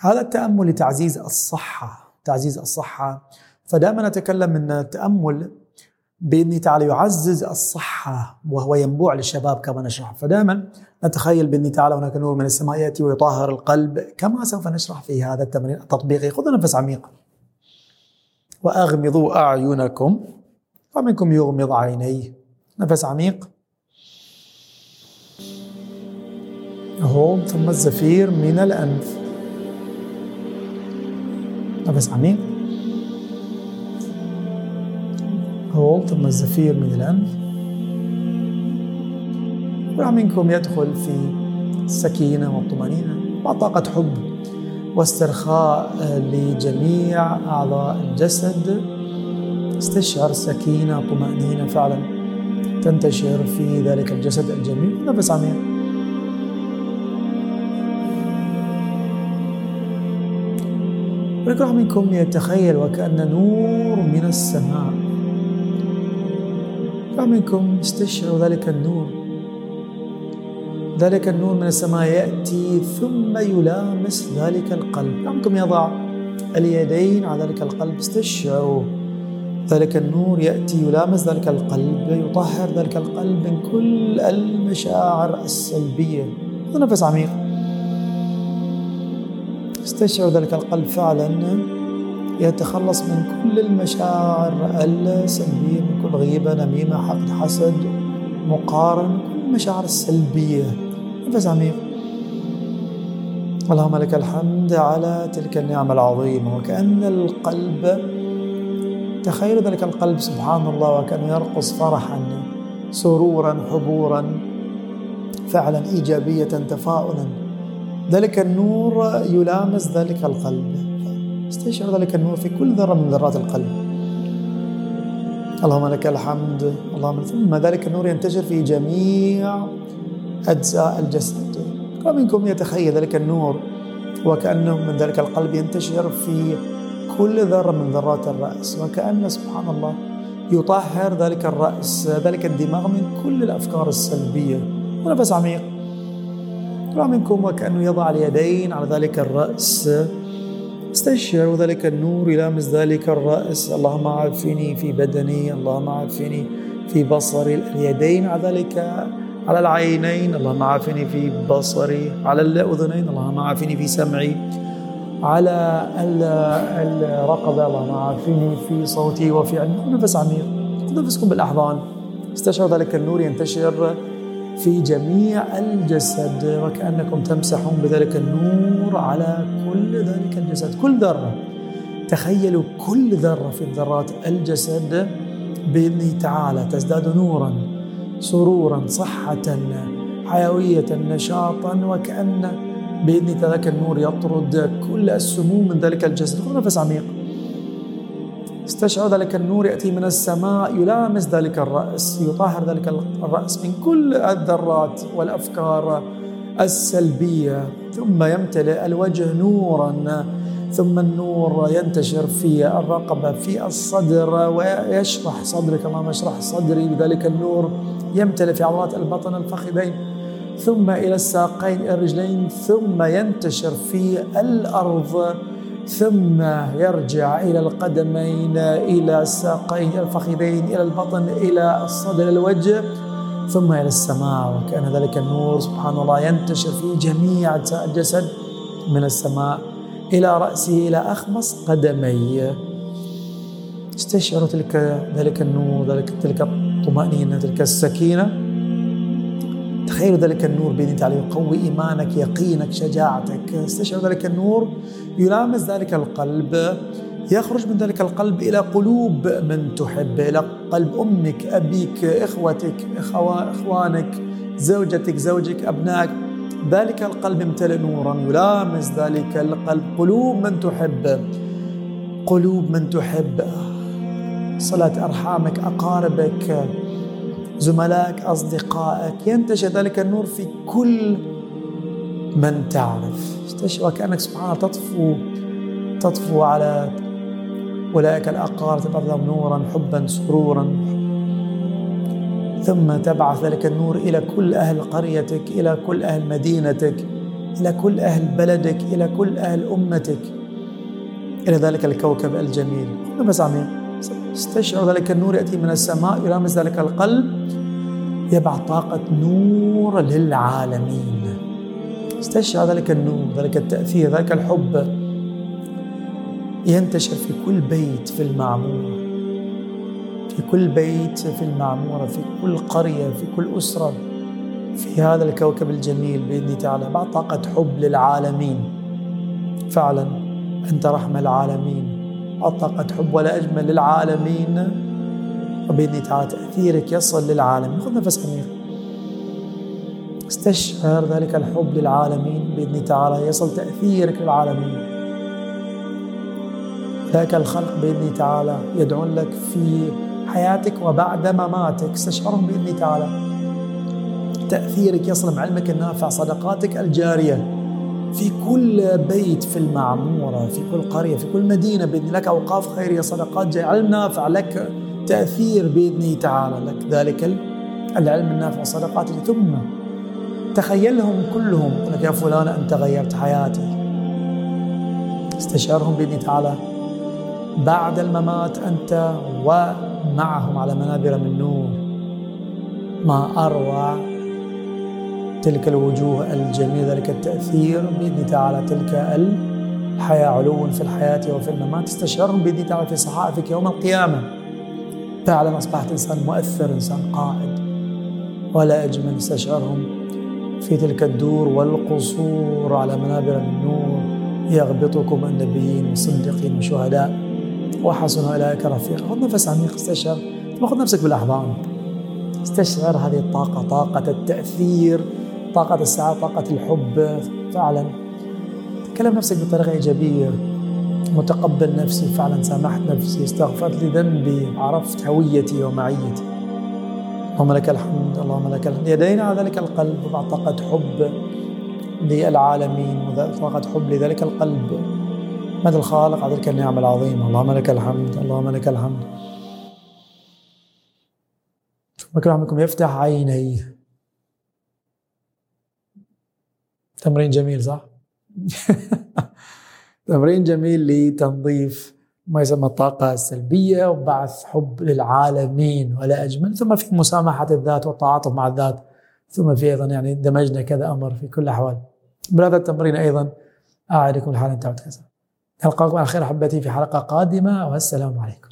هذا التأمل لتعزيز الصحة تعزيز الصحة. فدائما نتكلم إن التأمل باذنه تعالى يعزز الصحة وهو ينبوع للشباب كما نشرح. فدائما نتخيل باذنه تعالى هناك نور من السماء يأتي ويطهر القلب كما سوف نشرح في هذا التمرين التطبيقي. خذوا نفس عميق. وأغمضوا أعينكم ومنكم يغمض عينيه نفس عميق. هوم ثم الزفير من الأنف. نفس عميق. هول ثم الزفير من الأنف كل منكم يدخل في السكينة والطمأنينة وطاقة حب واسترخاء لجميع أعضاء الجسد. استشعر سكينة طمأنينة فعلا تنتشر في ذلك الجسد الجميل. نفس عميق. ولكل منكم يتخيل وكأن نور من السماء. منكم استشعروا ذلك النور. ذلك النور من السماء يأتي ثم يلامس ذلك القلب. منكم يضع اليدين على ذلك القلب. استشعروا ذلك النور يأتي يلامس ذلك القلب يطهر ذلك القلب من كل المشاعر السلبية. نفس عميق. استشعر ذلك القلب فعلا يتخلص من كل المشاعر السلبية من كل غيبة نميمة حقد حسد مقارن كل المشاعر السلبية. نفس عميق. اللهم لك الحمد على تلك النعمة العظيمة وكأن القلب تخيل ذلك القلب سبحان الله وكأنه يرقص فرحا سرورا حبورا فعلا إيجابية تفاؤلا. ذلك النور يلامس ذلك القلب. استشعر ذلك النور في كل ذرة من ذرات القلب. اللهم لك الحمد. اللهم ثم ذلك النور ينتشر في جميع أجزاء الجسد. ومنكم يتخيل ذلك النور وكأنه من ذلك القلب ينتشر في كل ذرة من ذرات الرأس. وكأن سبحان الله يطهر ذلك الرأس. ذلك الدماغ من كل الأفكار السلبية. ونفس عميق. منكم وكأنه يضع اليدين على ذلك الرأس. استشعر ذلك النور يلامس ذلك الرأس. اللهم عافني في بدني اللهم عافني في بصري. اليدين على ذلك على العينين اللهم عافني في بصري. على الأذنين اللهم عافني في سمعي. على الرقبة اللهم عافني في صوتي وفي علمي نفس عميق نفسكم بالأحضان. استشعر ذلك النور ينتشر. في جميع الجسد وكأنكم تمسحون بذلك النور على كل ذلك الجسد. كل ذرة تخيلوا كل ذرة في ذرات الجسد بإذنه تعالى تزداد نورا سرورا صحة حيوية نشاطا وكأن بإذن ذلك النور يطرد كل السموم من ذلك الجسد. خذ نفس عميق استشعر ذلك النور يأتي من السماء يلامس ذلك الرأس يطهر ذلك الرأس من كل الذرات والأفكار السلبية. ثم يمتلئ الوجه نورا ثم النور ينتشر في الرقبة في الصدر ويشرح صدرك اللهم اشرح صدري. بذلك النور يمتلئ في عضلات البطن الفخذين. ثم إلى الساقين الرجلين ثم ينتشر في الأرض. ثم يرجع إلى القدمين إلى الساقين إلى الفخذين إلى البطن إلى الصدر الوجه ثم إلى السماء. وكأن ذلك النور سبحان الله ينتشر في جميع أجزاء الجسد من السماء. إلى رأسه إلى أخمص قدميه. استشعروا تلك ذلك النور ذلك تلك الطمأنينة تلك السكينة. تخيل ذلك النور بإذن تعالى يقوي إيمانك يقينك شجاعتك. استشعر ذلك النور يلامس ذلك القلب يخرج من ذلك القلب إلى قلوب من تحب إلى قلب أمك أبيك إخوتك إخوانك زوجتك زوجك أبنائك. ذلك القلب امتلئ نورا يلامس ذلك القلب. قلوب من تحب قلوب من تحب. صلاة أرحامك أقاربك زملائك أصدقائك. ينتشر ذلك النور في كل من تعرف. وكأنك سبحان الله تطفو تطفو على أولئك الأقارب تبعث لهم نورا حبا سرورا. ثم تبعث ذلك النور إلى كل أهل قريتك إلى كل أهل مدينتك إلى كل أهل بلدك إلى كل أهل أمتك. إلى ذلك الكوكب الجميل. نفس عميق استشعر ذلك النور يأتي من السماء يلامس ذلك القلب. يبعث طاقة نور للعالمين. استشعر ذلك النور ذلك التأثير ذلك الحب. ينتشر في كل بيت في المعمورة. في كل بيت في المعمورة في كل قرية في كل أسرة. في هذا الكوكب الجميل بإذن تعالى بعد طاقة حب للعالمين. فعلا أنت رحمة العالمين. طاقة حب ولا أجمل للعالمين. وبإذن تعالى تأثيرك يصل للعالمين خذ نفس عميق. استشعر ذلك الحب للعالمين. بإذن تعالى يصل تأثيرك للعالمين. ذاك الخلق بإذن تعالى يدعون لك في حياتك وبعد مماتك. استشعرهم بإذن تعالى تأثيرك يصل علمك النافع صدقاتك الجارية. في كل بيت في المعمورة في كل قرية في كل مدينة بإذن لك أوقاف خيرية صدقات جارية علم نافع لك. تأثير بإذنه تعالى. لك ذلك العلم النافع والصدقات ثم تخيلهم كلهم. لك يا فلان أنت غيرت حياتي. استشعرهم بإذن تعالى. بعد الممات أنت ومعهم على منابر من نور. ما أروع تلك الوجوه الجميلة. ذلك التأثير بإذن تعالى. تلك الحياة علو في الحياة وفي الممات. استشعرهم بإذن تعالى في صحائفك يوم القيامة. فعلا أصبحت إنسان مؤثر إنسان قائد ولا أجمل استشعرهم في تلك الدور والقصور على منابر من نور يغبطكم النبيين والصديقين والشهداء. وحسن أولئك رفيقا. خذ نفس عميق استشعر. خذ نفسك بالأحضان. استشعر هذه الطاقة طاقة التأثير طاقة السعادة طاقة الحب. فعلا تكلم نفسك بطريقة إيجابية. متقبل نفسي فعلا سامحت نفسي استغفرت لذنبي عرفت هويتي ومعيتي. اللهم لك الحمد اللهم لك الحمد. يدينا على ذلك القلب وبعد طاقة حب للعالمين وطاقة حب لذلك القلب. مدى الخالق على تلك النعم العظيمة. اللهم لك الحمد اللهم لك الحمد. ثم كل منكم يفتح عينيه تمرين جميل صح؟ تمرين جميل لتنظيف ما يسمى الطاقة السلبية وبعث حب للعالمين ولا أجمل ثم في مسامحة الذات والتعاطف مع الذات ثم في أيضا يعني دمجنا كذا أمر في كل الأحوال. بهذا التمرين أيضا أعدكم الحالة تعود كذا نلقاكم على خير أحبتي في حلقة قادمة والسلام عليكم.